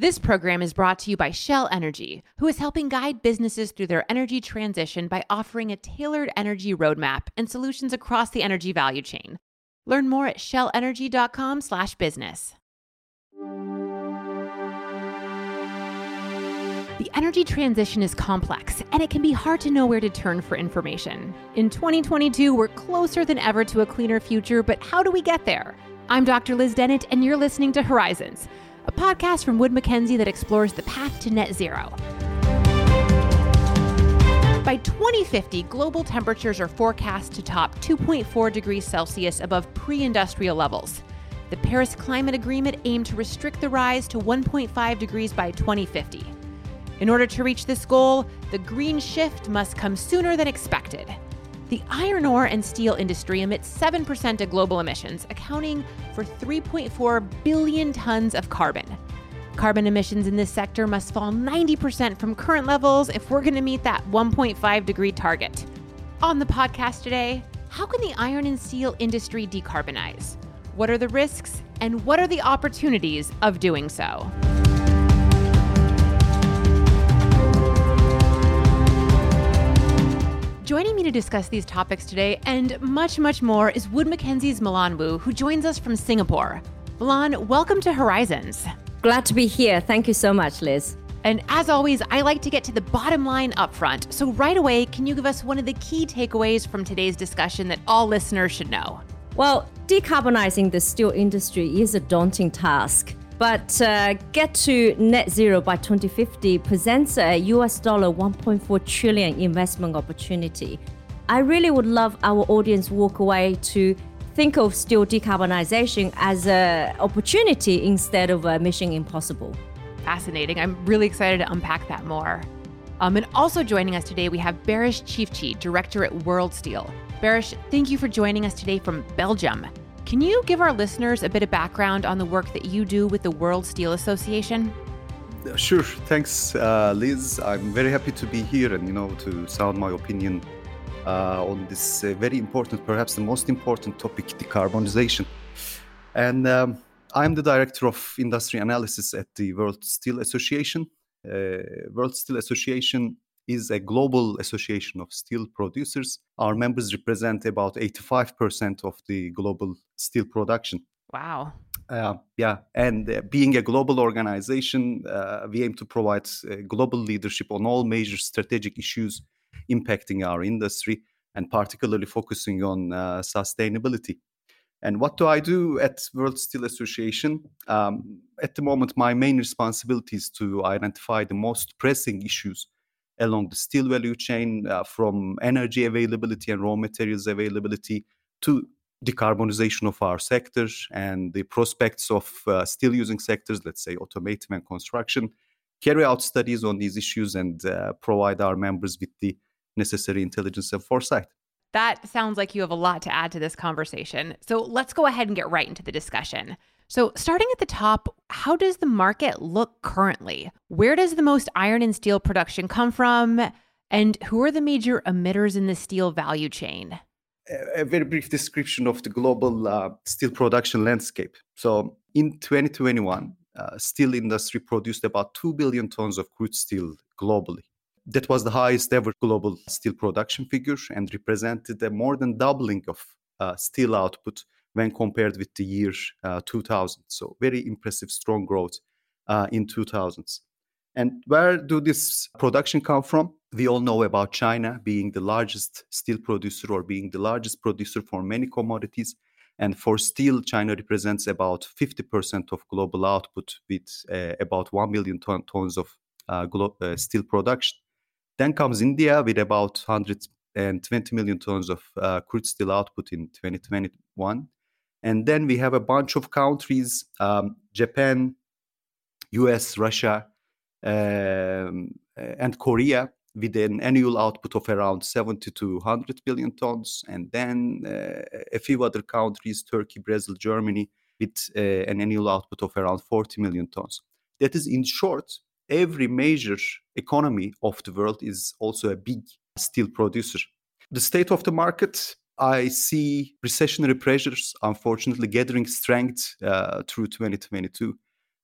This program is brought to you by Shell Energy, who is helping guide businesses through their energy transition by offering a tailored energy roadmap and solutions across the energy value chain. Learn more at shellenergy.com/business. The energy transition is complex, and it can be hard to know where to turn for information. In 2022, we're closer than ever to a cleaner future, but how do we get there? I'm Dr. Liz Dennett, and you're listening to Horizons a podcast from Wood Mackenzie that explores the path to net zero. By 2050, global temperatures are forecast to top 2.4 degrees Celsius above pre industrial levels. The Paris Climate Agreement aimed to restrict the rise to 1.5 degrees by 2050. In order to reach this goal, the green shift must come sooner than expected. The iron ore and steel industry emits 7% of global emissions, accounting for 3.4 billion tons of carbon. Carbon emissions in this sector must fall 90% from current levels if we're going to meet that 1.5 degree target. On the podcast today, how can the iron and steel industry decarbonize? What are the risks and what are the opportunities of doing so? Joining me to discuss these topics today and much, much more is Wood Mackenzie's Milan Wu, who joins us from Singapore. Milan, welcome to Horizons. Glad to be here. Thank you so much, Liz. And as always, I like to get to the bottom line up front. So, right away, can you give us one of the key takeaways from today's discussion that all listeners should know? Well, decarbonizing the steel industry is a daunting task. But uh, get to net zero by 2050 presents a US dollar 1.4 trillion investment opportunity. I really would love our audience walk away to think of steel decarbonization as an opportunity instead of a mission impossible. Fascinating. I'm really excited to unpack that more. Um, and also joining us today, we have Baris Çiftçi, director at World Steel. Baris, thank you for joining us today from Belgium. Can you give our listeners a bit of background on the work that you do with the World Steel Association? Sure. Thanks, uh, Liz. I'm very happy to be here and you know to sound my opinion uh, on this uh, very important, perhaps the most important topic, decarbonization. And um, I'm the director of industry analysis at the World Steel Association. Uh, World Steel Association is a global association of steel producers. Our members represent about 85% of the global steel production. Wow. Uh, yeah, and uh, being a global organization, uh, we aim to provide uh, global leadership on all major strategic issues impacting our industry and particularly focusing on uh, sustainability. And what do I do at World Steel Association? Um, at the moment, my main responsibility is to identify the most pressing issues along the steel value chain uh, from energy availability and raw materials availability to decarbonization of our sectors and the prospects of uh, steel using sectors, let's say automotive and construction, carry out studies on these issues and uh, provide our members with the necessary intelligence and foresight. That sounds like you have a lot to add to this conversation. So let's go ahead and get right into the discussion. So, starting at the top, how does the market look currently? Where does the most iron and steel production come from? And who are the major emitters in the steel value chain? A very brief description of the global uh, steel production landscape. So, in 2021, uh, steel industry produced about 2 billion tons of crude steel globally. That was the highest ever global steel production figure and represented a more than doubling of uh, steel output when compared with the year uh, 2000. So very impressive, strong growth uh, in 2000s. And where do this production come from? We all know about China being the largest steel producer or being the largest producer for many commodities. And for steel, China represents about 50% of global output with uh, about 1 million ton- tons of uh, glo- uh, steel production. Then comes India with about 120 million tons of uh, crude steel output in 2021. And then we have a bunch of countries um, Japan, US, Russia, um, and Korea with an annual output of around 70 to 100 billion tons. And then uh, a few other countries, Turkey, Brazil, Germany, with uh, an annual output of around 40 million tons. That is, in short, every major economy of the world is also a big steel producer. The state of the market I see recessionary pressures, unfortunately, gathering strength uh, through 2022.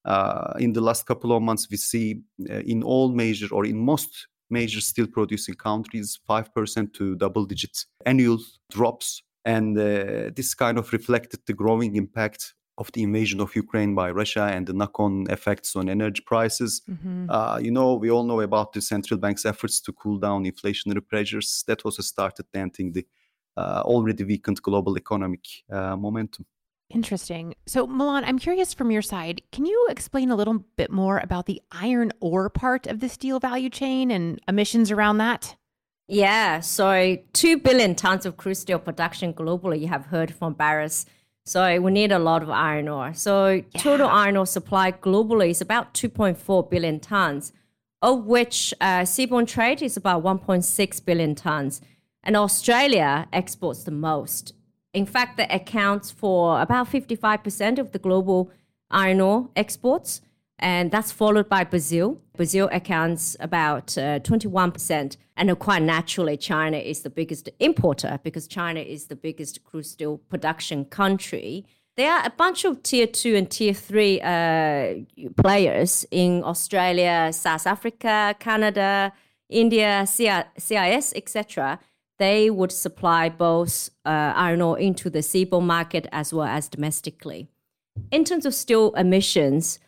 Uh, in the last couple of months, we see uh, in all major or in most major steel producing countries 5% to double digit annual drops. And uh, this kind of reflected the growing impact of the invasion of Ukraine by Russia and the knock on effects on energy prices. Mm-hmm. Uh, you know, we all know about the central bank's efforts to cool down inflationary pressures. That also started denting the already weakened global economic uh, momentum. Interesting. So, Milan, I'm curious from your side, can you explain a little bit more about the iron ore part of the steel value chain and emissions around that? Yeah, so 2 billion tons of crude steel production globally, you have heard from Baris. So we need a lot of iron ore. So yeah. total iron ore supply globally is about 2.4 billion tons, of which uh, seaborne trade is about 1.6 billion tons. And Australia exports the most. In fact, that accounts for about 55% of the global iron ore exports, and that's followed by Brazil. Brazil accounts about uh, 21%, and quite naturally, China is the biggest importer because China is the biggest crude steel production country. There are a bunch of tier two and tier three uh, players in Australia, South Africa, Canada, India, CIS, etc they would supply both uh, iron ore into the seaborne market as well as domestically. In terms of steel emissions,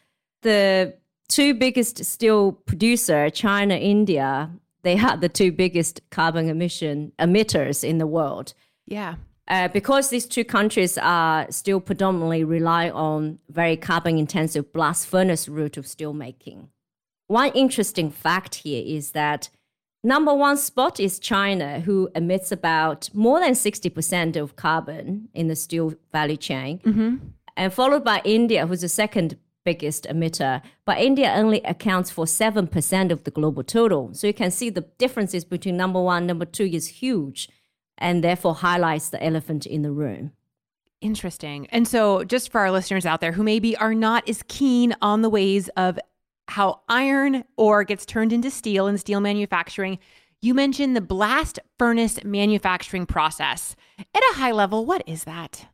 the two biggest steel producer, China, India, they are the two biggest carbon emission emitters in the world. Yeah. Uh, because these two countries are still predominantly rely on very carbon intensive blast furnace route of steel making. One interesting fact here is that Number one spot is China, who emits about more than 60% of carbon in the steel value chain. Mm-hmm. And followed by India, who's the second biggest emitter. But India only accounts for 7% of the global total. So you can see the differences between number one number two is huge and therefore highlights the elephant in the room. Interesting. And so, just for our listeners out there who maybe are not as keen on the ways of how iron ore gets turned into steel in steel manufacturing. You mentioned the blast furnace manufacturing process. At a high level, what is that?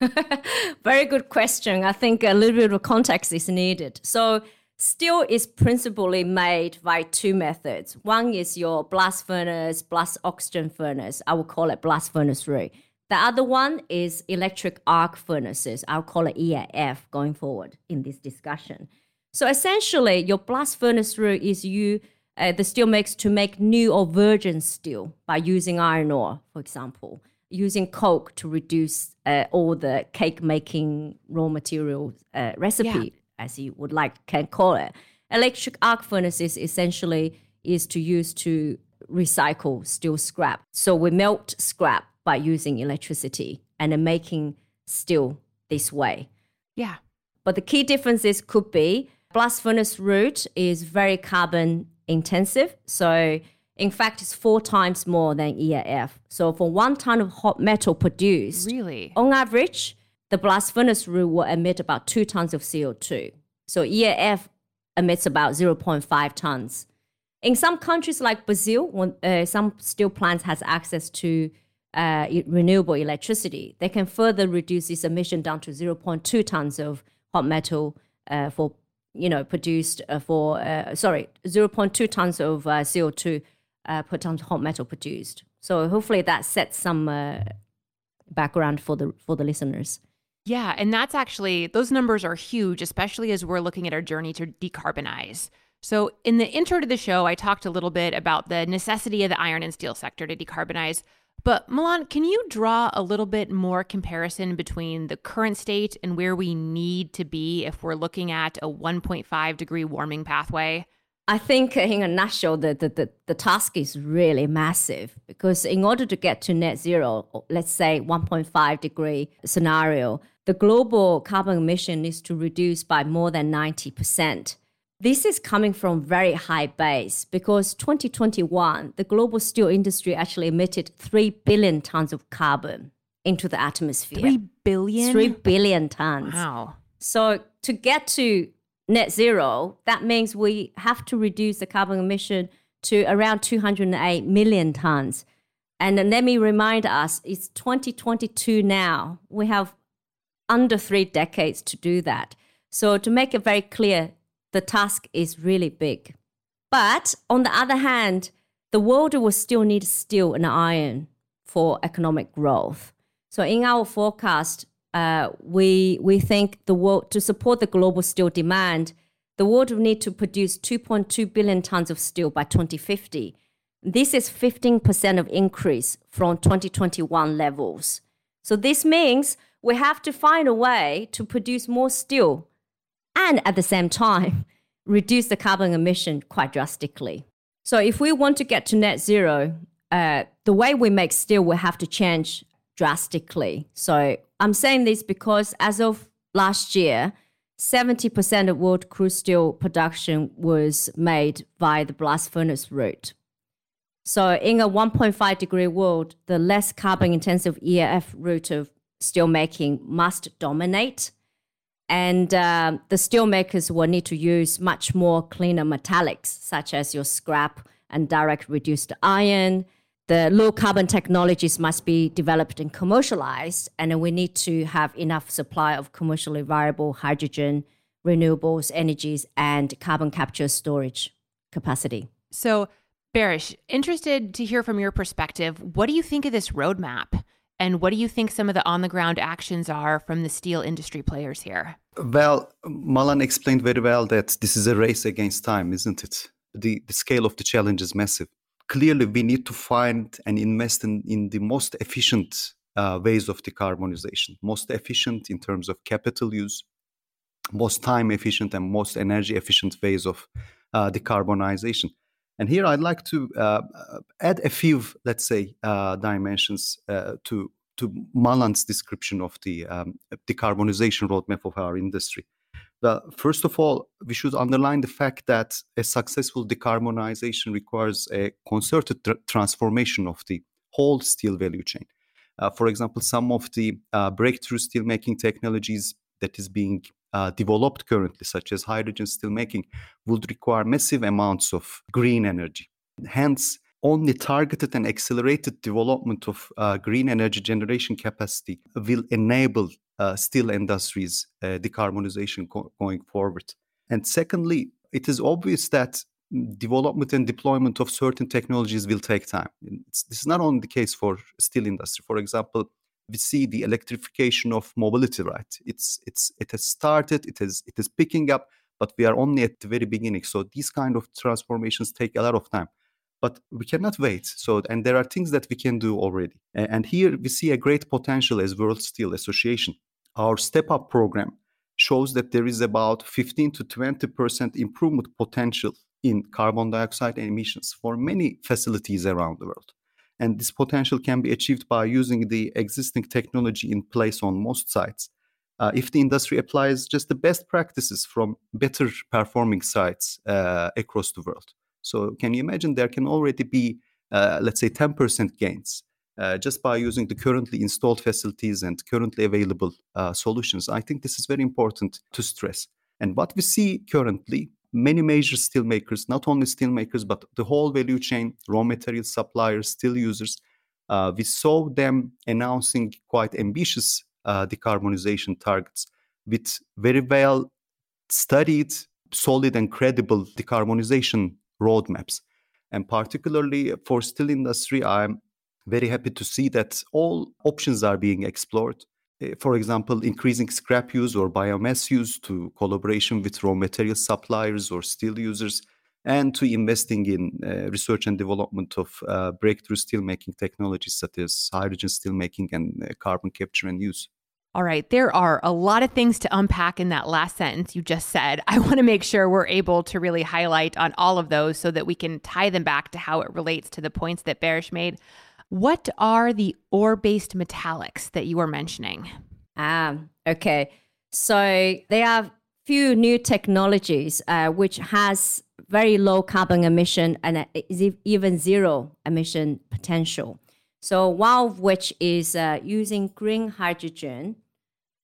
Very good question. I think a little bit of context is needed. So, steel is principally made by two methods. One is your blast furnace, blast oxygen furnace. I will call it blast furnace route. The other one is electric arc furnaces. I'll call it EAF going forward in this discussion. So essentially, your blast furnace route is you uh, the steel makes to make new or virgin steel by using iron ore, for example, using coke to reduce uh, all the cake making raw material uh, recipe, yeah. as you would like can call it. Electric arc furnaces essentially is to use to recycle steel scrap. So we melt scrap by using electricity and then making steel this way. Yeah. But the key differences could be Blast furnace route is very carbon intensive. So, in fact, it's four times more than EAF. So, for one ton of hot metal produced, really, on average, the blast furnace route will emit about two tons of CO2. So, EAF emits about 0.5 tons. In some countries like Brazil, when, uh, some steel plants has access to uh, renewable electricity, they can further reduce this emission down to 0.2 tons of hot metal uh, for you know, produced uh, for, uh, sorry, 0.2 tons of uh, CO2 uh, per ton of hot metal produced. So hopefully that sets some uh, background for the for the listeners. Yeah, and that's actually those numbers are huge, especially as we're looking at our journey to decarbonize. So, in the intro to the show, I talked a little bit about the necessity of the iron and steel sector to decarbonize. But Milan, can you draw a little bit more comparison between the current state and where we need to be if we're looking at a 1.5 degree warming pathway? I think in a nutshell, the, the, the, the, task is really massive because in order to get to net zero, let's say 1.5 degree scenario, the global carbon emission needs to reduce by more than 90%. This is coming from very high base because 2021, the global steel industry actually emitted 3 billion tons of carbon into the atmosphere. 3 billion? 3 billion tons. Wow. So to get to net zero, that means we have to reduce the carbon emission to around 208 million tons. And let me remind us, it's 2022 now. We have under three decades to do that. So to make it very clear, the task is really big. But on the other hand, the world will still need steel and iron for economic growth. So in our forecast, uh, we we think the world to support the global steel demand, the world will need to produce 2.2 billion tons of steel by 2050. This is 15% of increase from 2021 levels. So this means we have to find a way to produce more steel and at the same time reduce the carbon emission quite drastically. So if we want to get to net zero, uh, the way we make steel will have to change drastically. So I'm saying this because as of last year, 70% of world crude steel production was made via the blast furnace route. So in a 1.5 degree world, the less carbon intensive EAF route of steel making must dominate. And uh, the steel makers will need to use much more cleaner metallics, such as your scrap and direct reduced iron, the low carbon technologies must be developed and commercialized, and we need to have enough supply of commercially viable hydrogen, renewables, energies, and carbon capture storage capacity. So, Baris, interested to hear from your perspective. What do you think of this roadmap? And what do you think some of the on the ground actions are from the steel industry players here? Well, Malan explained very well that this is a race against time, isn't it? The, the scale of the challenge is massive clearly we need to find and invest in, in the most efficient uh, ways of decarbonization, most efficient in terms of capital use, most time efficient and most energy efficient ways of uh, decarbonization. And here I'd like to uh, add a few, let's say, uh, dimensions uh, to to Malan's description of the um, decarbonization roadmap of our industry. Well, first of all, we should underline the fact that a successful decarbonization requires a concerted tr- transformation of the whole steel value chain. Uh, for example, some of the uh, breakthrough steelmaking technologies that is being uh, developed currently, such as hydrogen steelmaking, would require massive amounts of green energy. Hence, only targeted and accelerated development of uh, green energy generation capacity will enable uh, steel industries uh, decarbonization co- going forward. And secondly, it is obvious that development and deployment of certain technologies will take time. It's, this is not only the case for steel industry. For example, we see the electrification of mobility. Right, it's it's it has started. It is it is picking up, but we are only at the very beginning. So these kind of transformations take a lot of time but we cannot wait so and there are things that we can do already and here we see a great potential as world steel association our step up program shows that there is about 15 to 20% improvement potential in carbon dioxide emissions for many facilities around the world and this potential can be achieved by using the existing technology in place on most sites uh, if the industry applies just the best practices from better performing sites uh, across the world so can you imagine there can already be, uh, let's say, 10% gains uh, just by using the currently installed facilities and currently available uh, solutions? I think this is very important to stress. And what we see currently, many major steel makers, not only steel makers, but the whole value chain, raw material suppliers, steel users, uh, we saw them announcing quite ambitious uh, decarbonization targets with very well studied, solid, and credible decarbonization roadmaps. And particularly for steel industry, I'm very happy to see that all options are being explored. Eh, for example, increasing scrap use or biomass use to collaboration with raw material suppliers or steel users, and to investing in uh, research and development of uh, breakthrough steelmaking technologies such as hydrogen steelmaking and uh, carbon capture and use. All right, there are a lot of things to unpack in that last sentence you just said. I want to make sure we're able to really highlight on all of those so that we can tie them back to how it relates to the points that Baris made. What are the ore based metallics that you were mentioning? Ah, okay. So there are few new technologies uh, which has very low carbon emission and even zero emission potential. So one of which is uh, using green hydrogen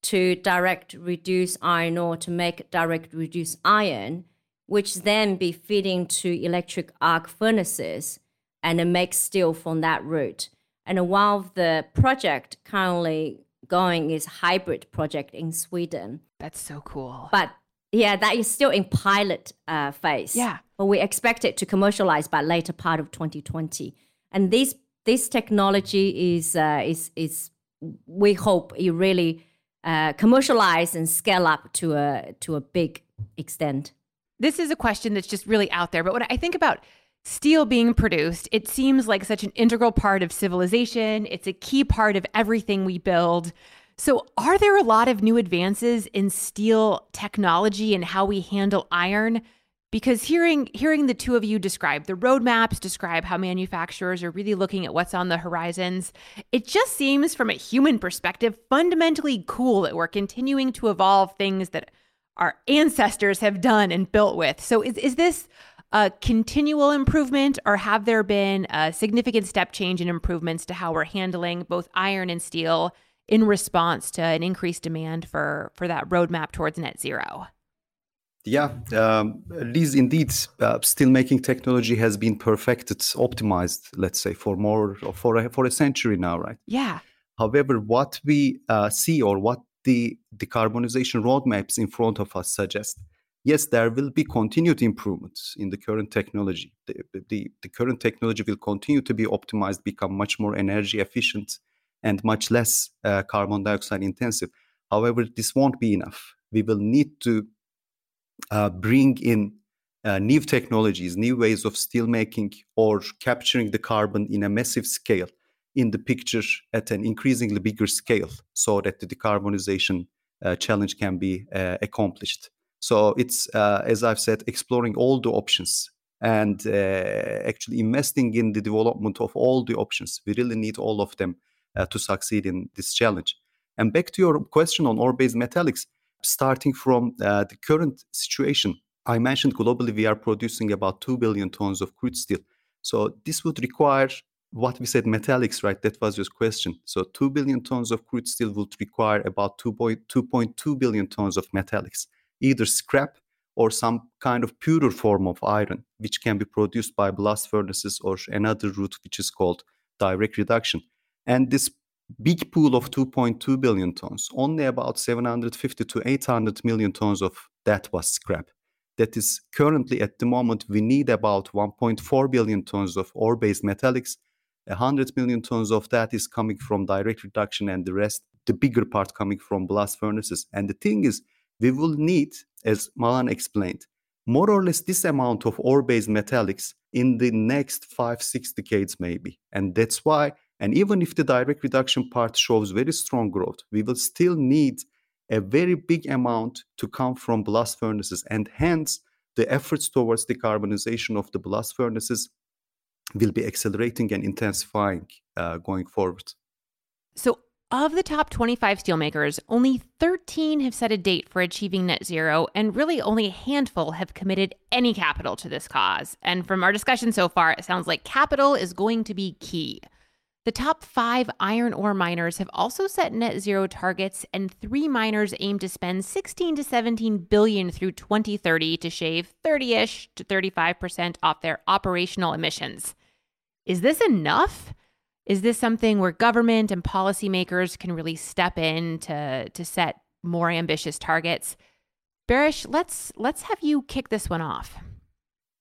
to direct reduce iron ore to make direct reduce iron, which then be feeding to electric arc furnaces and make steel from that route. And one of the project currently going is HYBRIT project in Sweden. That's so cool. But yeah, that is still in pilot uh, phase. Yeah. But we expect it to commercialize by later part of 2020. And this this technology is uh, is is we hope it really uh, commercialize and scale up to a to a big extent. This is a question that's just really out there. But when I think about steel being produced, it seems like such an integral part of civilization. It's a key part of everything we build. So, are there a lot of new advances in steel technology and how we handle iron? Because hearing hearing the two of you describe the roadmaps, describe how manufacturers are really looking at what's on the horizons, it just seems from a human perspective fundamentally cool that we're continuing to evolve things that our ancestors have done and built with. So is is this a continual improvement or have there been a significant step change in improvements to how we're handling both iron and steel in response to an increased demand for for that roadmap towards net zero? Yeah, um, Liz, indeed, uh, steel making technology has been perfected, optimized, let's say, for more for a, for a century now, right? Yeah. However, what we uh, see or what the decarbonization roadmaps in front of us suggest, yes, there will be continued improvements in the current technology. The, the, the current technology will continue to be optimized, become much more energy efficient, and much less uh, carbon dioxide intensive. However, this won't be enough. We will need to uh, bring in uh, new technologies, new ways of steelmaking, or capturing the carbon in a massive scale in the picture at an increasingly bigger scale so that the decarbonization uh, challenge can be uh, accomplished. So it's, uh, as I've said, exploring all the options and uh, actually investing in the development of all the options. We really need all of them to succeed in this challenge. And back to your question on ore-based metallics, starting from uh, the current situation, I mentioned globally we are producing about 2 billion tons of crude steel. So this would require what we said metallics, right? That was your question. So 2 billion tons of crude steel would require about 2.2 billion tons of metallics, either scrap or some kind of purer form of iron, which can be produced by blast furnaces or another route, which is called direct reduction. And this big pool of 2.2 billion tons, only about 750 to 800 million tons of that was scrap. That is currently at the moment, we need about 1.4 billion tons of ore based metallics. 100 million tons of that is coming from direct reduction, and the rest, the bigger part, coming from blast furnaces. And the thing is, we will need, as Malan explained, more or less this amount of ore based metallics in the next five, six decades, maybe. And that's why and even if the direct reduction part shows very strong growth, we will still need a very big amount to come from blast furnaces. And hence, the efforts towards decarbonization of the blast furnaces will be accelerating and intensifying uh, going forward. So, of the top 25 steelmakers, only 13 have set a date for achieving net zero, and really only a handful have committed any capital to this cause. And from our discussion so far, it sounds like capital is going to be key. The top five iron ore miners have also set net zero targets, and three miners aim to spend 16 to 17 billion through 2030 to shave 30-ish to 35% off their operational emissions. Is this enough? Is this something where government and policymakers can really step in to, to set more ambitious targets? Barish, let's let's have you kick this one off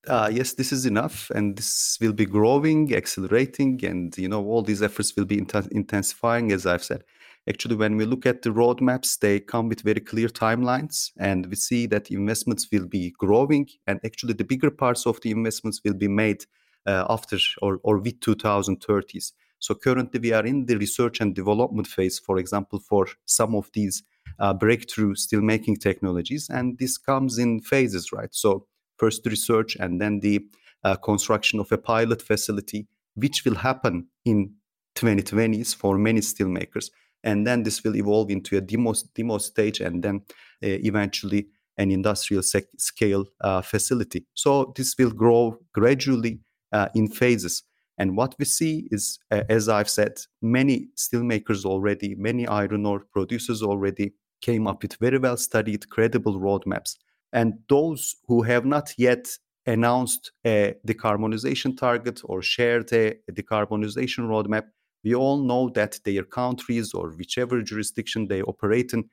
uh, yes, this is enough, and this will be growing, accelerating, and you know all these efforts will be int- intensifying, as I've said. Actually, when we look at the roadmaps, they come with very clear timelines, and we see that investments will be growing, and actually the bigger parts of the investments will be made uh, after or, or with 2030s. So currently, we are in the research and development phase, for example, for some of these uh, breakthrough steelmaking technologies, and this comes in phases, right? So first research and then the uh, construction of a pilot facility, which will happen in 2020s for many steelmakers. And then this will evolve into a demo, demo stage and then uh, eventually an industrial sec- scale uh, facility. So this will grow gradually uh, in phases. And what we see is, uh, as I've said, many steelmakers already, many iron ore producers already came up with very well studied, credible roadmaps and those who have not yet announced a decarbonization target or shared a decarbonization roadmap, we all know that their countries or whichever jurisdiction they operate in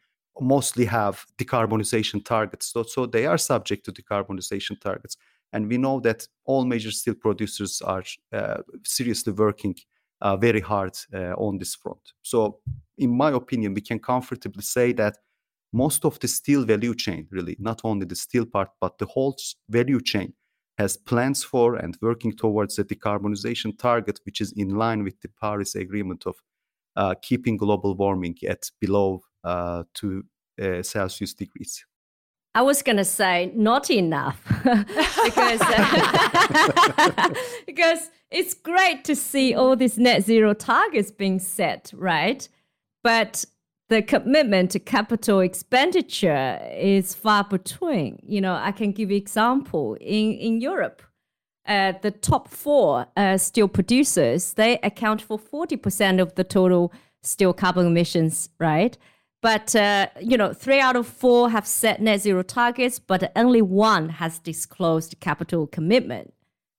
mostly have decarbonization targets. So, so they are subject to decarbonization targets. And we know that all major steel producers are uh, seriously working uh, very hard uh, on this front. So, in my opinion, we can comfortably say that most of the steel value chain, really, not only the steel part, but the whole value chain, has plans for and working towards a decarbonization target, which is in line with the Paris Agreement of uh, keeping global warming at below uh, 2 uh, Celsius degrees. I was going to say not enough because uh, because it's great to see all these net zero targets being set, right? But the commitment to capital expenditure is far between. You know, I can give you example in in Europe. Uh, the top four uh, steel producers they account for 40% of the total steel carbon emissions right but uh, you know, three out of four have set net zero targets, but only one has disclosed capital commitment.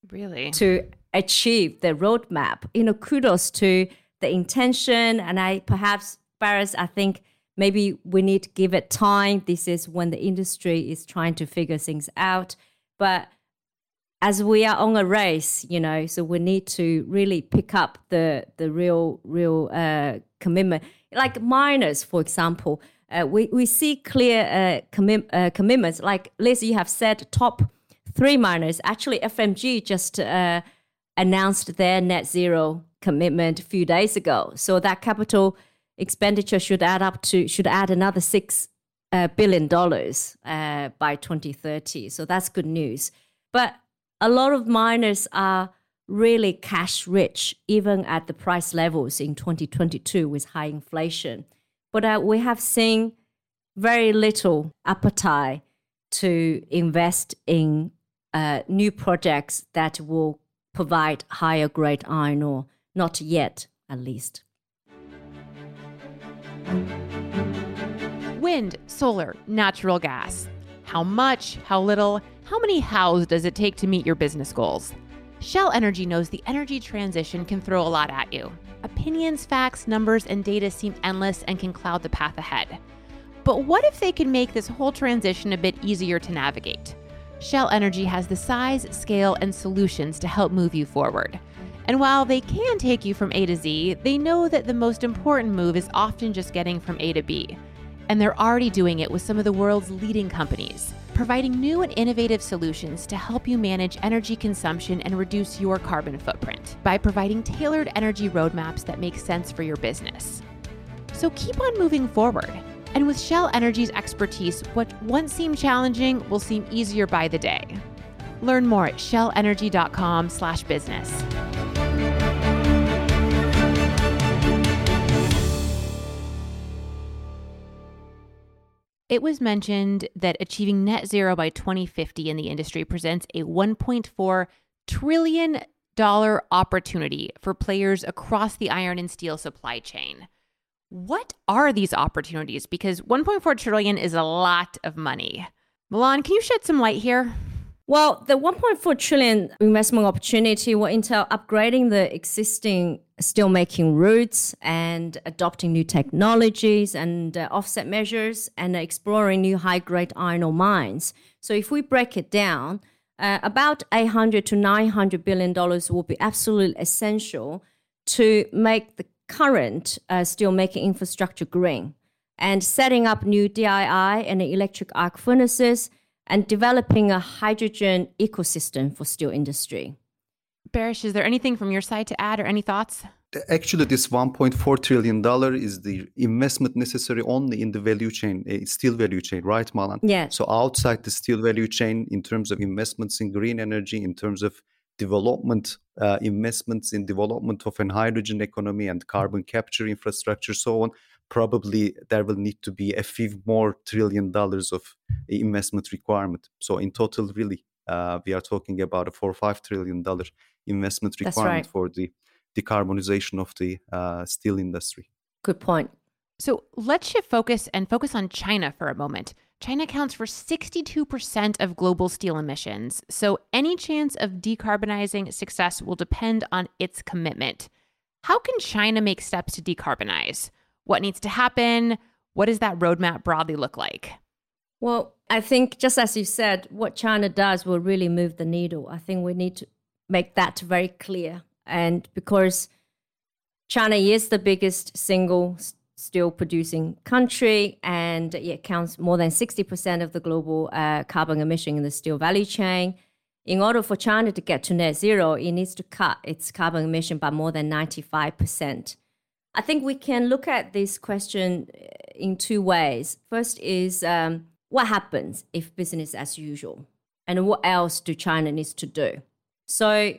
Really? To achieve the roadmap. You know, kudos to the intention, and I perhaps, Baris, I think maybe we need to give it time. This is when the industry is trying to figure things out, but as we are on a race, you know, so we need to really pick up the the real real uh, commitment like miners, for example, uh, we, we see clear uh, commi- uh, commitments. Like Liz, you have said top three miners. Actually, FMG just uh, announced their net zero commitment a few days ago. So that capital expenditure should add up to should add another six uh, billion dollars by 2030. So that's good news. But a lot of miners are really cash rich, even at the price levels in 2022 with high inflation. But uh, we have seen very little appetite to invest in uh, new projects that will provide higher grade iron ore, not yet, at least. Wind, solar, natural gas. How much, how little, how many hows does it take to meet your business goals? Shell Energy knows the energy transition can throw a lot at you. Opinions, facts, numbers, and data seem endless and can cloud the path ahead. But what if they could make this whole transition a bit easier to navigate? Shell Energy has the size, scale, and solutions to help move you forward. And while they can take you from A to Z, they know that the most important move is often just getting from A to B. And they're already doing it with some of the world's leading companies providing new and innovative solutions to help you manage energy consumption and reduce your carbon footprint by providing tailored energy roadmaps that make sense for your business. So keep on moving forward. And with Shell Energy's expertise, what once seemed challenging will seem easier by the day. Learn more at shellenergy.com/business. It was mentioned that achieving net zero by 2050 in the industry presents a 1.4 trillion dollar opportunity for players across the iron and steel supply chain. What are these opportunities? Because 1.4 trillion is a lot of money. Milan, can you shed some light here? Well, the 1.4 trillion investment opportunity will entail upgrading the existing steelmaking routes and adopting new technologies and uh, offset measures and exploring new high-grade iron ore mines. So if we break it down, uh, about 800 to 900 billion dollars will be absolutely essential to make the current uh, steelmaking infrastructure green and setting up new DRI and electric arc furnaces – and developing a hydrogen ecosystem for steel industry. Baris, is there anything from your side to add or any thoughts? Actually, this 1.4 trillion dollar is the investment necessary only in the value chain, uh, steel value chain, right, Malan? Yeah. So outside the steel value chain, in terms of investments in green energy, in terms of development, uh, investments in development of an hydrogen economy and carbon capture infrastructure, so on, probably there will need to be a few more trillion dollars of investment requirement. So in total, really, uh, we are talking about a four or five trillion dollar investment requirement right. for the decarbonization of the uh, steel industry. Good point. So let's shift focus and focus on China for a moment. China accounts for 62% of global steel emissions. So any chance of decarbonizing success will depend on its commitment. How can China make steps to decarbonize? What needs to happen? What does that roadmap broadly look like? Well, I think just as you said, what China does will really move the needle. I think we need to make that very clear. And because China is the biggest single steel producing country and it accounts more than 60% of the global uh, carbon emission in the steel value chain. In order for China to get to net zero, it needs to cut its carbon emission by more than 95%. I think we can look at this question uh, in two ways. First is um, what happens if business as usual? And what else do China needs to do? So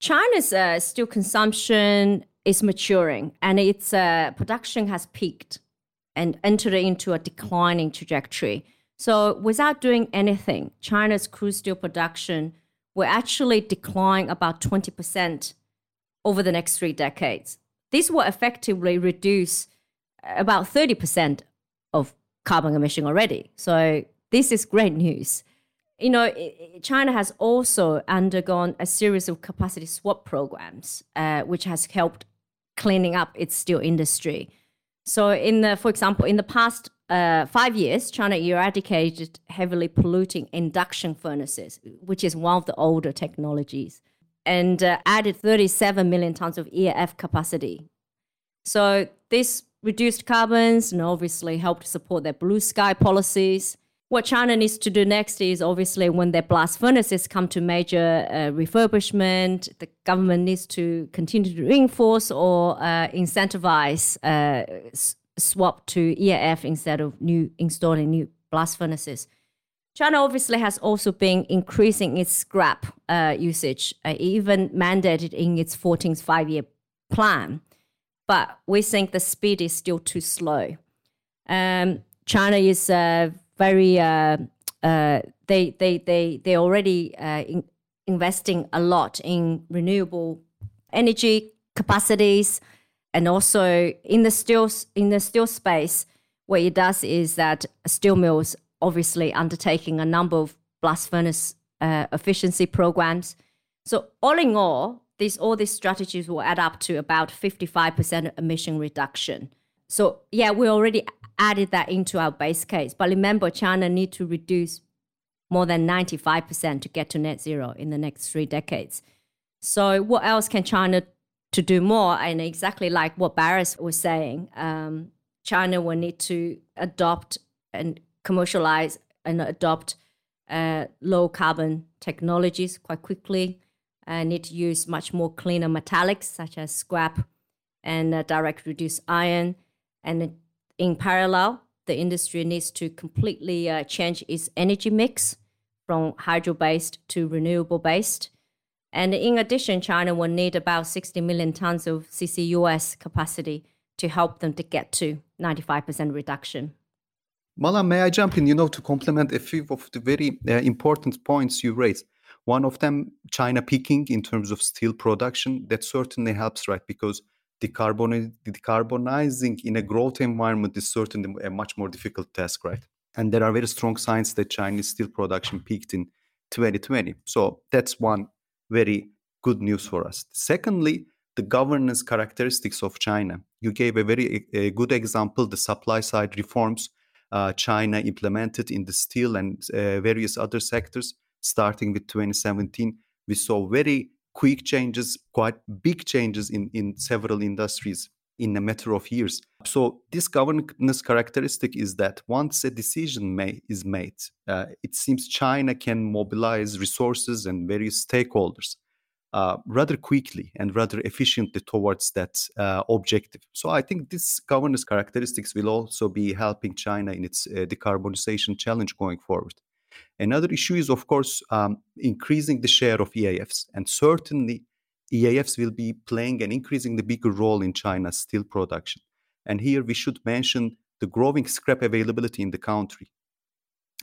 China's uh, steel consumption is maturing and its uh, production has peaked and entered into a declining trajectory. So without doing anything, China's crude steel production will actually decline about 20% over the next three decades. This will effectively reduce about 30% of carbon emission already. So this is great news. You know, China has also undergone a series of capacity swap programs, uh, which has helped cleaning up its steel industry. So, in the, for example, in the past uh, five years, China eradicated heavily polluting induction furnaces, which is one of the older technologies, and uh, added 37 million tons of EAF capacity. So, this reduced carbons and obviously helped support their blue sky policies what China needs to do next is obviously when their blast furnaces come to major uh, refurbishment, the government needs to continue to reinforce or uh, incentivize uh, swap to EAF instead of new installing new blast furnaces. China obviously has also been increasing its scrap uh, usage, uh, even mandated in its 14th five-year plan. But we think the speed is still too slow. Um, China is uh, very uh, uh, they they they they already uh, in, investing a lot in renewable energy capacities and also in the steel in the steel space what it does is that steel mills obviously undertaking a number of blast furnace uh, efficiency programs so all in all these all these strategies will add up to about 55% emission reduction so yeah we already added that into our base case. But remember, China need to reduce more than 95% to get to net zero in the next three decades. So what else can China to do more? And exactly like what Barry was saying, um, China will need to adopt and commercialize and adopt uh, low carbon technologies quite quickly. Uh, need to use much more cleaner metallics such as scrap and uh, direct reduced iron and in parallel, the industry needs to completely uh, change its energy mix from hydro based to renewable based. And in addition, China will need about 60 million tons of CCUS capacity to help them to get to 95% reduction. Mala, may I jump in, you know, to complement a few of the very uh, important points you raised? One of them, China peaking in terms of steel production, that certainly helps, right? Because decarbonizing in a growth environment is certainly a much more difficult task, right? And there are very strong signs that Chinese steel production peaked in 2020. So that's one very good news for us. Secondly, the governance characteristics of China. You gave a very a good example, the supply side reforms uh, China implemented in the steel and uh, various other sectors, starting with 2017. We saw very quick changes, quite big changes in, in several industries in a matter of years. So this governance characteristic is that once a decision may, is made, uh, it seems China can mobilize resources and various stakeholders uh, rather quickly and rather efficiently towards that uh, objective. So I think this governance characteristics will also be helping China in its uh, decarbonization challenge going forward. Another issue is, of course, um, increasing the share of EAFs. And certainly, EAFs will be playing an increasingly bigger role in China's steel production. And here we should mention the growing scrap availability in the country.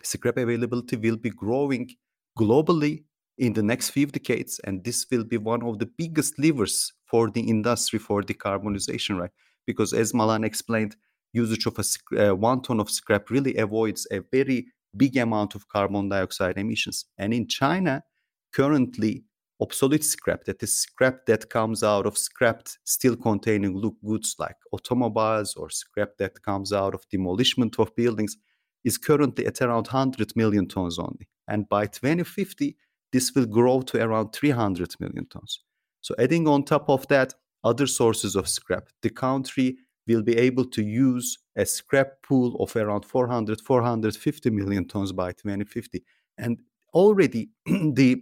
Scrap availability will be growing globally in the next few decades, and this will be one of the biggest levers for the industry for decarbonization, right? Because as Malan explained, usage of a uh, one ton of scrap really avoids a very big amount of carbon dioxide emissions. And in China, currently, obsolete scrap, that is scrap that comes out of scrapped steel containing goods like automobiles or scrap that comes out of demolishment of buildings, is currently at around 100 million tons only. And by 2050, this will grow to around 300 million tons. So, adding on top of that other sources of scrap, the country will be able to use a scrap pool of around 400 450 million tons by 2050 and already the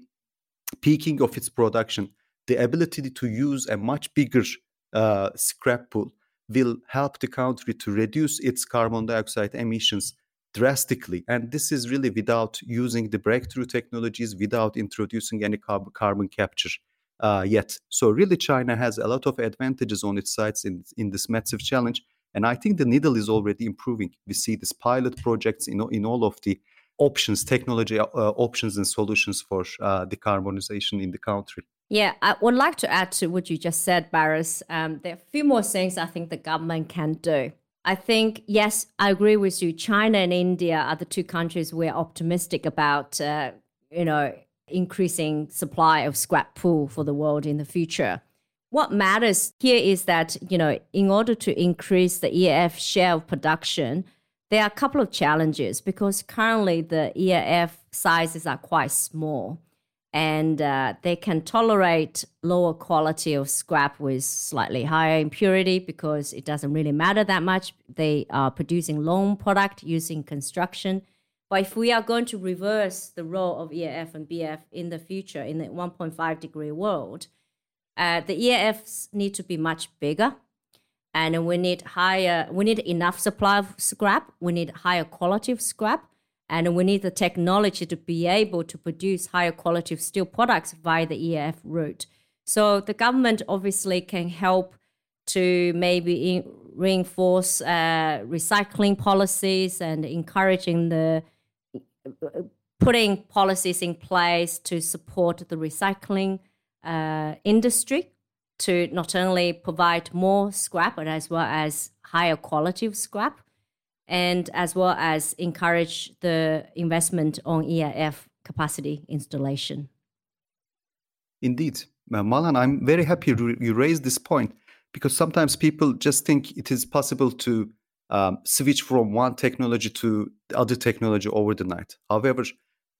peaking of its production, the ability to use a much bigger uh, scrap pool will help the country to reduce its carbon dioxide emissions drastically. And this is really without using the breakthrough technologies, without introducing any carbon, carbon capture uh, yet. So, really, China has a lot of advantages on its sides in, in this massive challenge. And I think the needle is already improving. We see these pilot projects in, in all of the options, technology uh, options, and solutions for uh, decarbonization in the country. Yeah, I would like to add to what you just said, Baris. Um, there are a few more things I think the government can do. I think, yes, I agree with you. China and India are the two countries we're optimistic about, uh, you know, increasing supply of scrap pool for the world in the future. What matters here is that, you know, in order to increase the EAF share of production, there are a couple of challenges because currently the EAF sizes are quite small and uh, they can tolerate lower quality of scrap with slightly higher impurity because it doesn't really matter that much. They are producing long product using construction. But if we are going to reverse the role of EAF and BF in the future in the 1.5 degree world, uh, the EAFs need to be much bigger and we need higher we need enough supply of scrap we need higher quality of scrap and we need the technology to be able to produce higher quality steel products via the EAF route. So the government obviously can help to maybe in, reinforce uh, recycling policies and encouraging the putting policies in place to support the recycling uh, industry to not only provide more scrap, but as well as higher quality of scrap, and as well as encourage the investment on EAF capacity installation. Indeed. Uh, Malan, I'm very happy you raised this point because sometimes people just think it is possible to um, switch from one technology to the other technology over the night. However,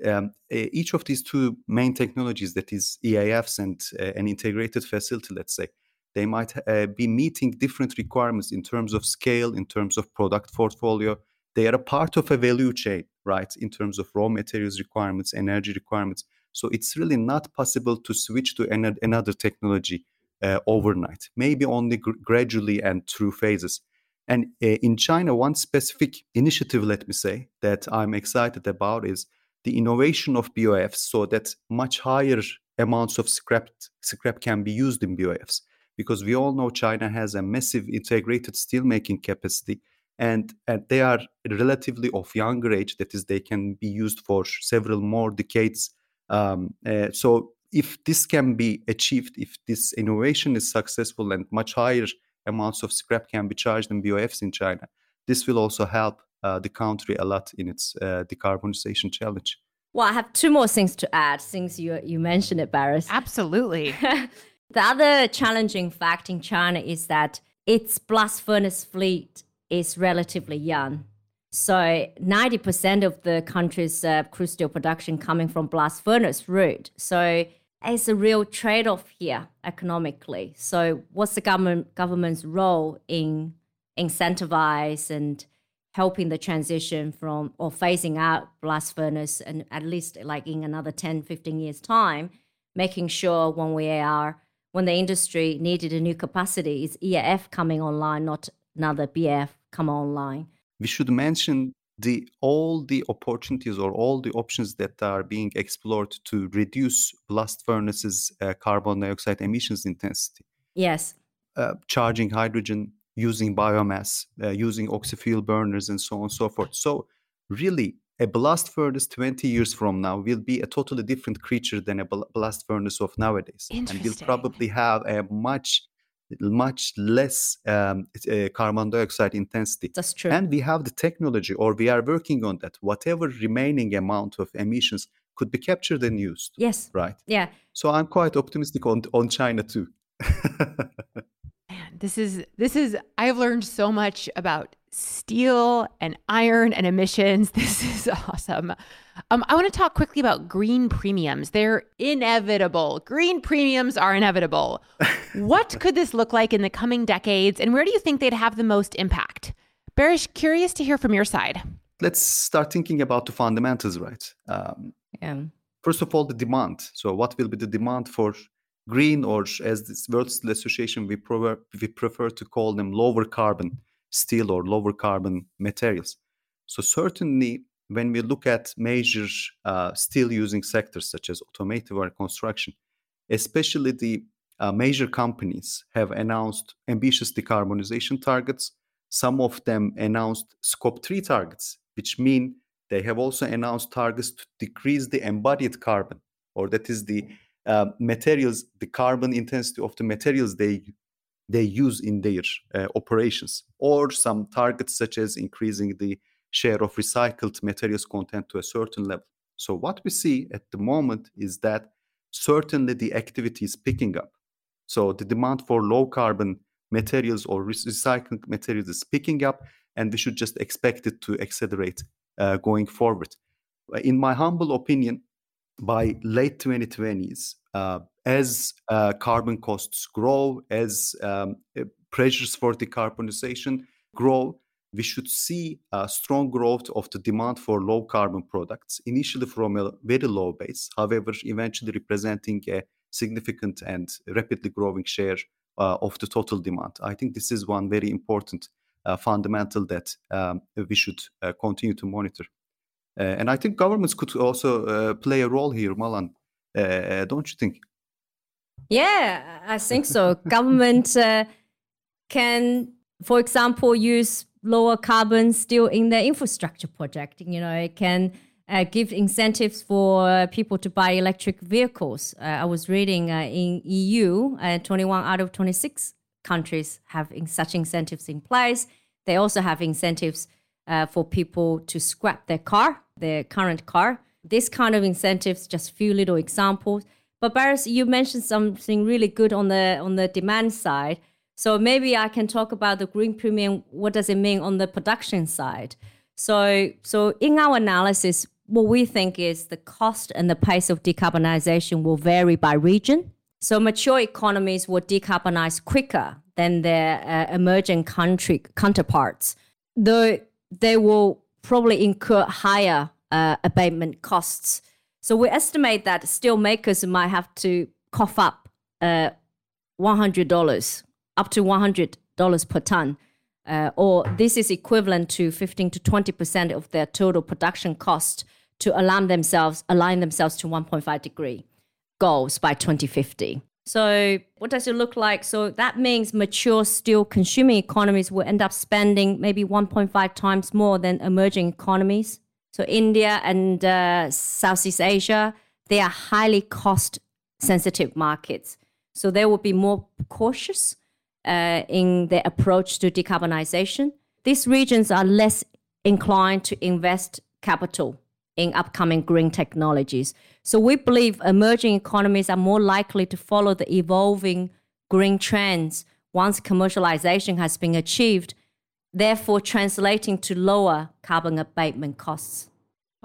um, each of these two main technologies, that is EAFs and uh, an integrated facility, let's say, they might uh, be meeting different requirements in terms of scale, in terms of product portfolio. They are a part of a value chain, right, in terms of raw materials requirements, energy requirements. So it's really not possible to switch to another technology uh, overnight, maybe only gr- gradually and through phases. And uh, in China, one specific initiative, let me say, that I'm excited about is the innovation of BOFs so that much higher amounts of scrap scrap can be used in BOFs because we all know China has a massive integrated steelmaking capacity and, and they are relatively of younger age that is they can be used for several more decades um, uh, so if this can be achieved if this innovation is successful and much higher amounts of scrap can be charged in BOFs in China this will also help uh, the country a lot in its uh, decarbonization challenge. Well, I have two more things to add since you, you mentioned it, Baris. Absolutely. the other challenging fact in China is that its blast furnace fleet is relatively young. So 90% of the country's uh, crude steel production coming from blast furnace route. So it's a real trade-off here economically. So what's the government government's role in incentivize and helping the transition from or phasing out blast furnace and at least like in another 10 15 years time making sure when we are when the industry needed a new capacity is EAF coming online not another BF come online? We should mention the all the opportunities or all the options that are being explored to reduce blast furnaces uh, carbon dioxide emissions intensity. Yes. Uh, charging hydrogen using biomass, uh, using oxy-fuel burners, and so on and so forth. So, really, a blast furnace 20 years from now will be a totally different creature than a blast furnace of nowadays. And will probably have a much much less um, uh, carbon dioxide intensity. That's true. And we have the technology, or we are working on that. Whatever remaining amount of emissions could be captured and used. Yes. Right. Yeah. So I'm quite optimistic on on China too. Man, this is this is I've learned so much about steel and iron and emissions. This is awesome. Um, I want to talk quickly about green premiums. They're inevitable. Green premiums are inevitable. what could this look like in the coming decades, and where do you think they'd have the most impact? Baris, curious to hear from your side. Let's start thinking about the fundamentals, right? Um, Yeah. first of all, the demand. So, what will be the demand for green, or as this World Steel Association, we prefer, we prefer to call them lower carbon steel or lower carbon materials. So, certainly, when we look at major uh, steel using sectors such as automotive or construction, especially the uh, major companies have announced ambitious decarbonization targets. Some of them announced scope 3 targets, which mean they have also announced targets to decrease the embodied carbon, or that is the uh, materials, the carbon intensity of the materials they they use in their uh, operations, or some targets such as increasing the share of recycled materials content to a certain level. So what we see at the moment is that certainly the activity is picking up. So the demand for low carbon materials or recycled materials is picking up, and we should just expect it to accelerate uh, going forward. In my humble opinion, by late 2020s, uh, as uh, carbon costs grow, as um, uh, pressures for decarbonization grow, we should see a strong growth of the demand for low carbon products, initially from a very low base, however, eventually representing a significant and rapidly growing share uh, of the total demand. I think this is one very important uh, fundamental that um, we should uh, continue to monitor. And I think governments could also play a role here, Malan, don't you think? Yeah, I think so. Government uh, can, for example, use lower carbon steel in their infrastructure project. You know, it can uh, give incentives for people to buy electric vehicles. Uh, I was reading uh, in EU, uh, 21 out of 26 countries have in such incentives in place. They also have incentives uh, for people to scrap their car, their current car. This kind of incentives, just a few little examples. But Baris, you mentioned something really good on the on the demand side. So maybe I can talk about the green premium. What does it mean on the production side? So so in our analysis, what we think is the cost and the pace of decarbonization will vary by region. So mature economies will decarbonize quicker than their uh, emerging country counterparts, though they will probably incur higher uh, abatement costs so we estimate that steel makers might have to cough up uh, $100, up to $100 per ton. Uh, or this is equivalent to 15 to 20% of their total production cost to align themselves, align themselves to 1.5 degree goals by 2050. So what does it look like? So that means mature steel consuming economies will end up spending maybe 1.5 times more than emerging economies. So India and uh, Southeast Asia, they are highly cost sensitive markets. So they will be more cautious uh, in their approach to decarbonization. These regions are less inclined to invest capital in upcoming green technologies. So we believe emerging economies are more likely to follow the evolving green trends once commercialization has been achieved therefore translating to lower carbon abatement costs.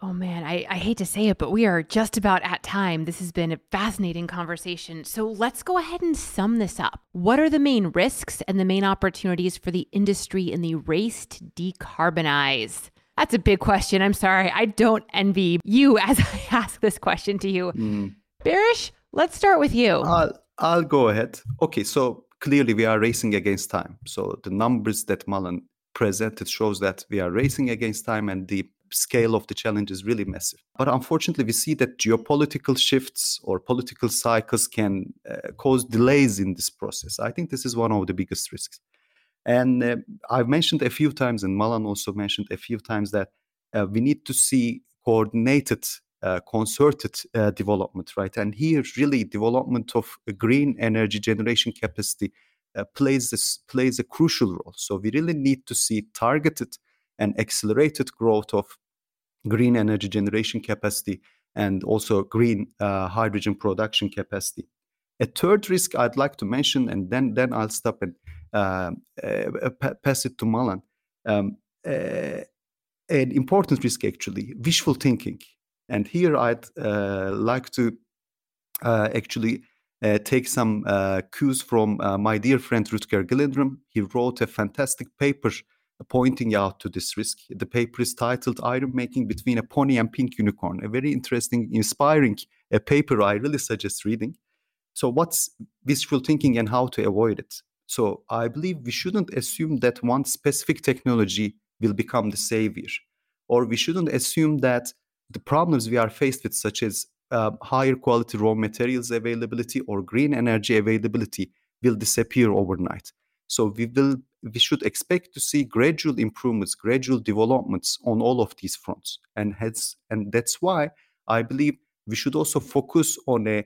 Oh man, I, I hate to say it, but we are just about at time. This has been a fascinating conversation. So let's go ahead and sum this up. What are the main risks and the main opportunities for the industry in the race to decarbonize? That's a big question. I'm sorry. I don't envy you as I ask this question to you. Mm. Baris, let's start with you. I'll, I'll go ahead. Okay, so clearly we are racing against time. So the numbers that Malan presented shows that we are racing against time and the scale of the challenge is really massive. But unfortunately, we see that geopolitical shifts or political cycles can uh, cause delays in this process. I think this is one of the biggest risks. And uh, I've mentioned a few times, and Malan also mentioned a few times that uh, we need to see coordinated, uh, concerted uh, development, right? And here, really, development of green energy generation capacity uh, plays this, plays a crucial role. So we really need to see targeted and accelerated growth of green energy generation capacity and also green uh, hydrogen production capacity. A third risk I'd like to mention, and then then I'll stop and pass it to Malan. Um, uh, an important risk, actually, wishful thinking. And here I'd uh, like to uh, actually take some cues from my dear friend Rutger Gyllenram. He wrote a fantastic paper pointing out to this risk. The paper is titled Iron Making Between a Pony and Pink Unicorn, a very interesting, inspiring a paper I really suggest reading. So, what's wishful thinking and how to avoid it? So, I believe we shouldn't assume that one specific technology will become the savior, or we shouldn't assume that the problems we are faced with, such as uh, higher quality raw materials availability or green energy availability, will disappear overnight. So, we will we should expect to see gradual improvements, gradual developments on all of these fronts. And hence, and that's why I believe we should also focus on a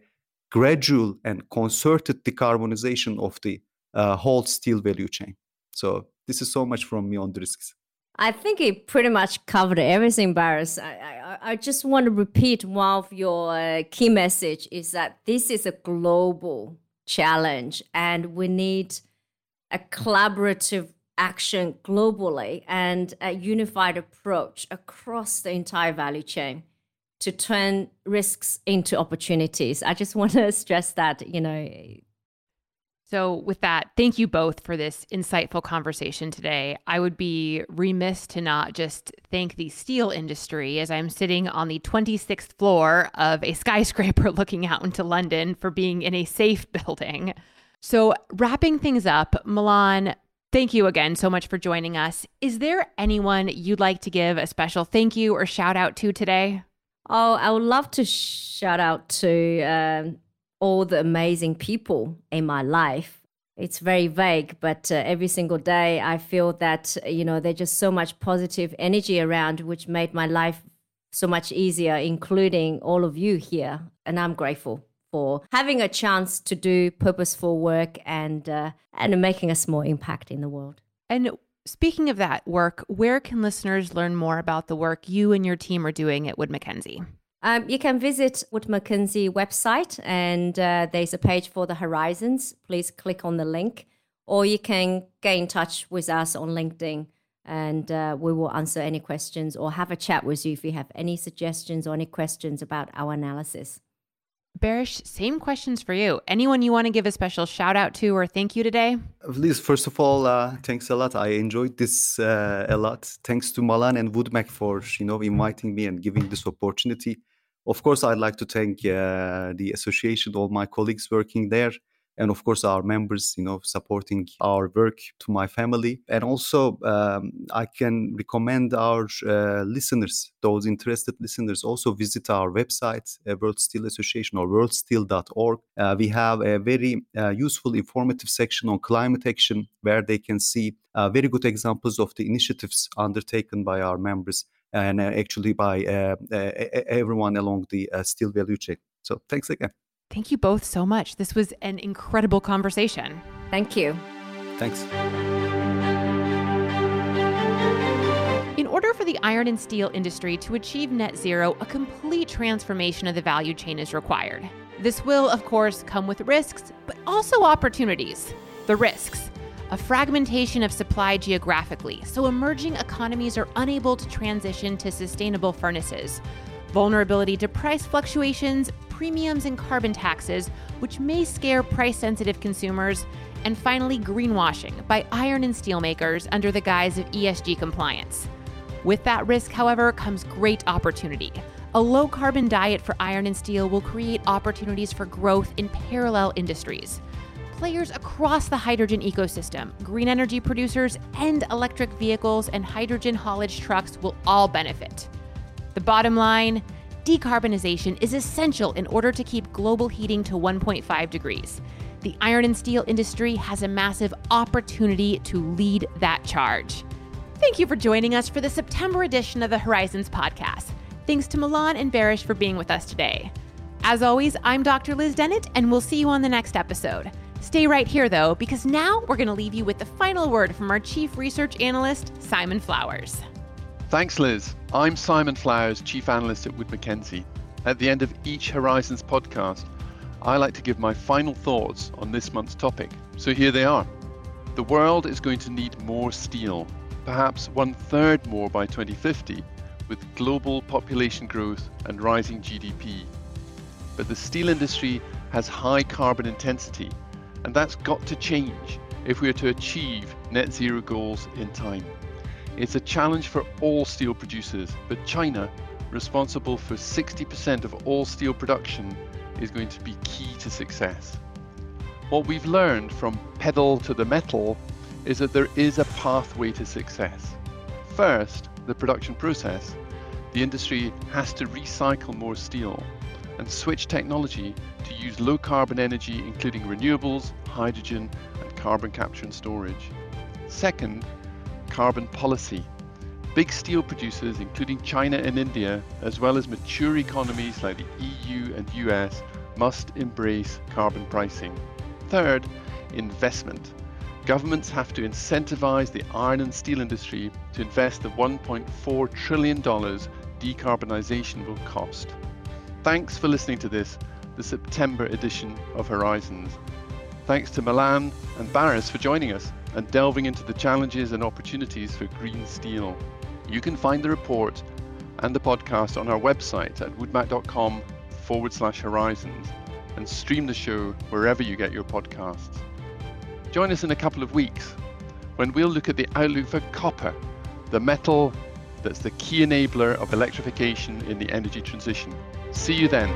gradual and concerted decarbonization of the uh, whole steel value chain. So this is so much from me on the risks. I think it pretty much covered everything, Baris. I, I, I just want to repeat one of your uh, key message is that this is a global challenge and we need – a collaborative action globally and a unified approach across the entire value chain to turn risks into opportunities. I just want to stress that, you know. So, with that, thank you both for this insightful conversation today. I would be remiss to not just thank the steel industry as I'm sitting on the 26th floor of a skyscraper looking out into London for being in a safe building. So, wrapping things up, Milan, thank you again so much for joining us. Is there anyone you'd like to give a special thank you or shout out to today? Oh, I would love to shout out to um, all the amazing people in my life. It's very vague, but uh, every single day I feel that, you know, there's just so much positive energy around, which made my life so much easier, including all of you here. And I'm grateful for having a chance to do purposeful work and uh, and making a small impact in the world. And speaking of that work, where can listeners learn more about the work you and your team are doing at Wood Mackenzie? Um, you can visit Wood Mackenzie website, and uh, there's a page for the horizons. Please click on the link, or you can get in touch with us on LinkedIn, and uh, we will answer any questions or have a chat with you if you have any suggestions or any questions about our analysis. Baris, same questions for you. Anyone you want to give a special shout out to or thank you today? Please, first of all, uh, thanks a lot. I enjoyed this uh, a lot. Thanks to Malan and Woodmac for you know inviting me and giving this opportunity. Of course, I'd like to thank uh, the association, all my colleagues working there, and of course our members you know supporting our work to my family. And also um, i can recommend our uh, listeners those interested listeners also visit our website uh, world steel association or worldsteel.org uh, we have a very uh, useful informative section on climate action where they can see uh, very good examples of the initiatives undertaken by our members and uh, actually by uh, uh, everyone along the uh, steel value chain so thanks again Thank you both so much. This was an incredible conversation. Thank you. Thanks. In order for the iron and steel industry to achieve net zero, a complete transformation of the value chain is required. This will, of course, come with risks, but also opportunities. The risks a fragmentation of supply geographically, so emerging economies are unable to transition to sustainable furnaces. Vulnerability to price fluctuations, premiums and carbon taxes, which may scare price sensitive consumers, and finally, greenwashing by iron and steel makers under the guise of ESG compliance. With that risk, however, comes great opportunity. A low carbon diet for iron and steel will create opportunities for growth in parallel industries. Players across the hydrogen ecosystem, green energy producers, and electric vehicles and hydrogen haulage trucks will all benefit. The bottom line decarbonization is essential in order to keep global heating to 1.5 degrees. The iron and steel industry has a massive opportunity to lead that charge. Thank you for joining us for the September edition of the Horizons podcast. Thanks to Milan and Baris for being with us today. As always, I'm Dr. Liz Dennett, and we'll see you on the next episode. Stay right here, though, because now we're going to leave you with the final word from our Chief Research Analyst, Simon Flowers. Thanks, Liz. I'm Simon Flowers, Chief Analyst at Wood Mackenzie. At the end of each Horizons podcast, I like to give my final thoughts on this month's topic. So here they are. The world is going to need more steel, perhaps one third more by 2050, with global population growth and rising GDP. But the steel industry has high carbon intensity, and that's got to change if we are to achieve net zero goals in time. It's a challenge for all steel producers, but China, responsible for 60% of all steel production, is going to be key to success. What we've learned from pedal to the metal is that there is a pathway to success. First, the production process. The industry has to recycle more steel and switch technology to use low carbon energy, including renewables, hydrogen, and carbon capture and storage. Second, carbon policy. Big steel producers, including China and India, as well as mature economies like the EU and US, must embrace carbon pricing. Third, investment. Governments have to incentivize the iron and steel industry to invest the $1.4 trillion decarbonisation will cost. Thanks for listening to this, the September edition of Horizons. Thanks to Milan and Baris for joining us and delving into the challenges and opportunities for green steel. You can find the report and the podcast on our website at woodmac.com forward slash horizons and stream the show wherever you get your podcasts. Join us in a couple of weeks when we'll look at the outlook for copper, the metal that's the key enabler of electrification in the energy transition. See you then.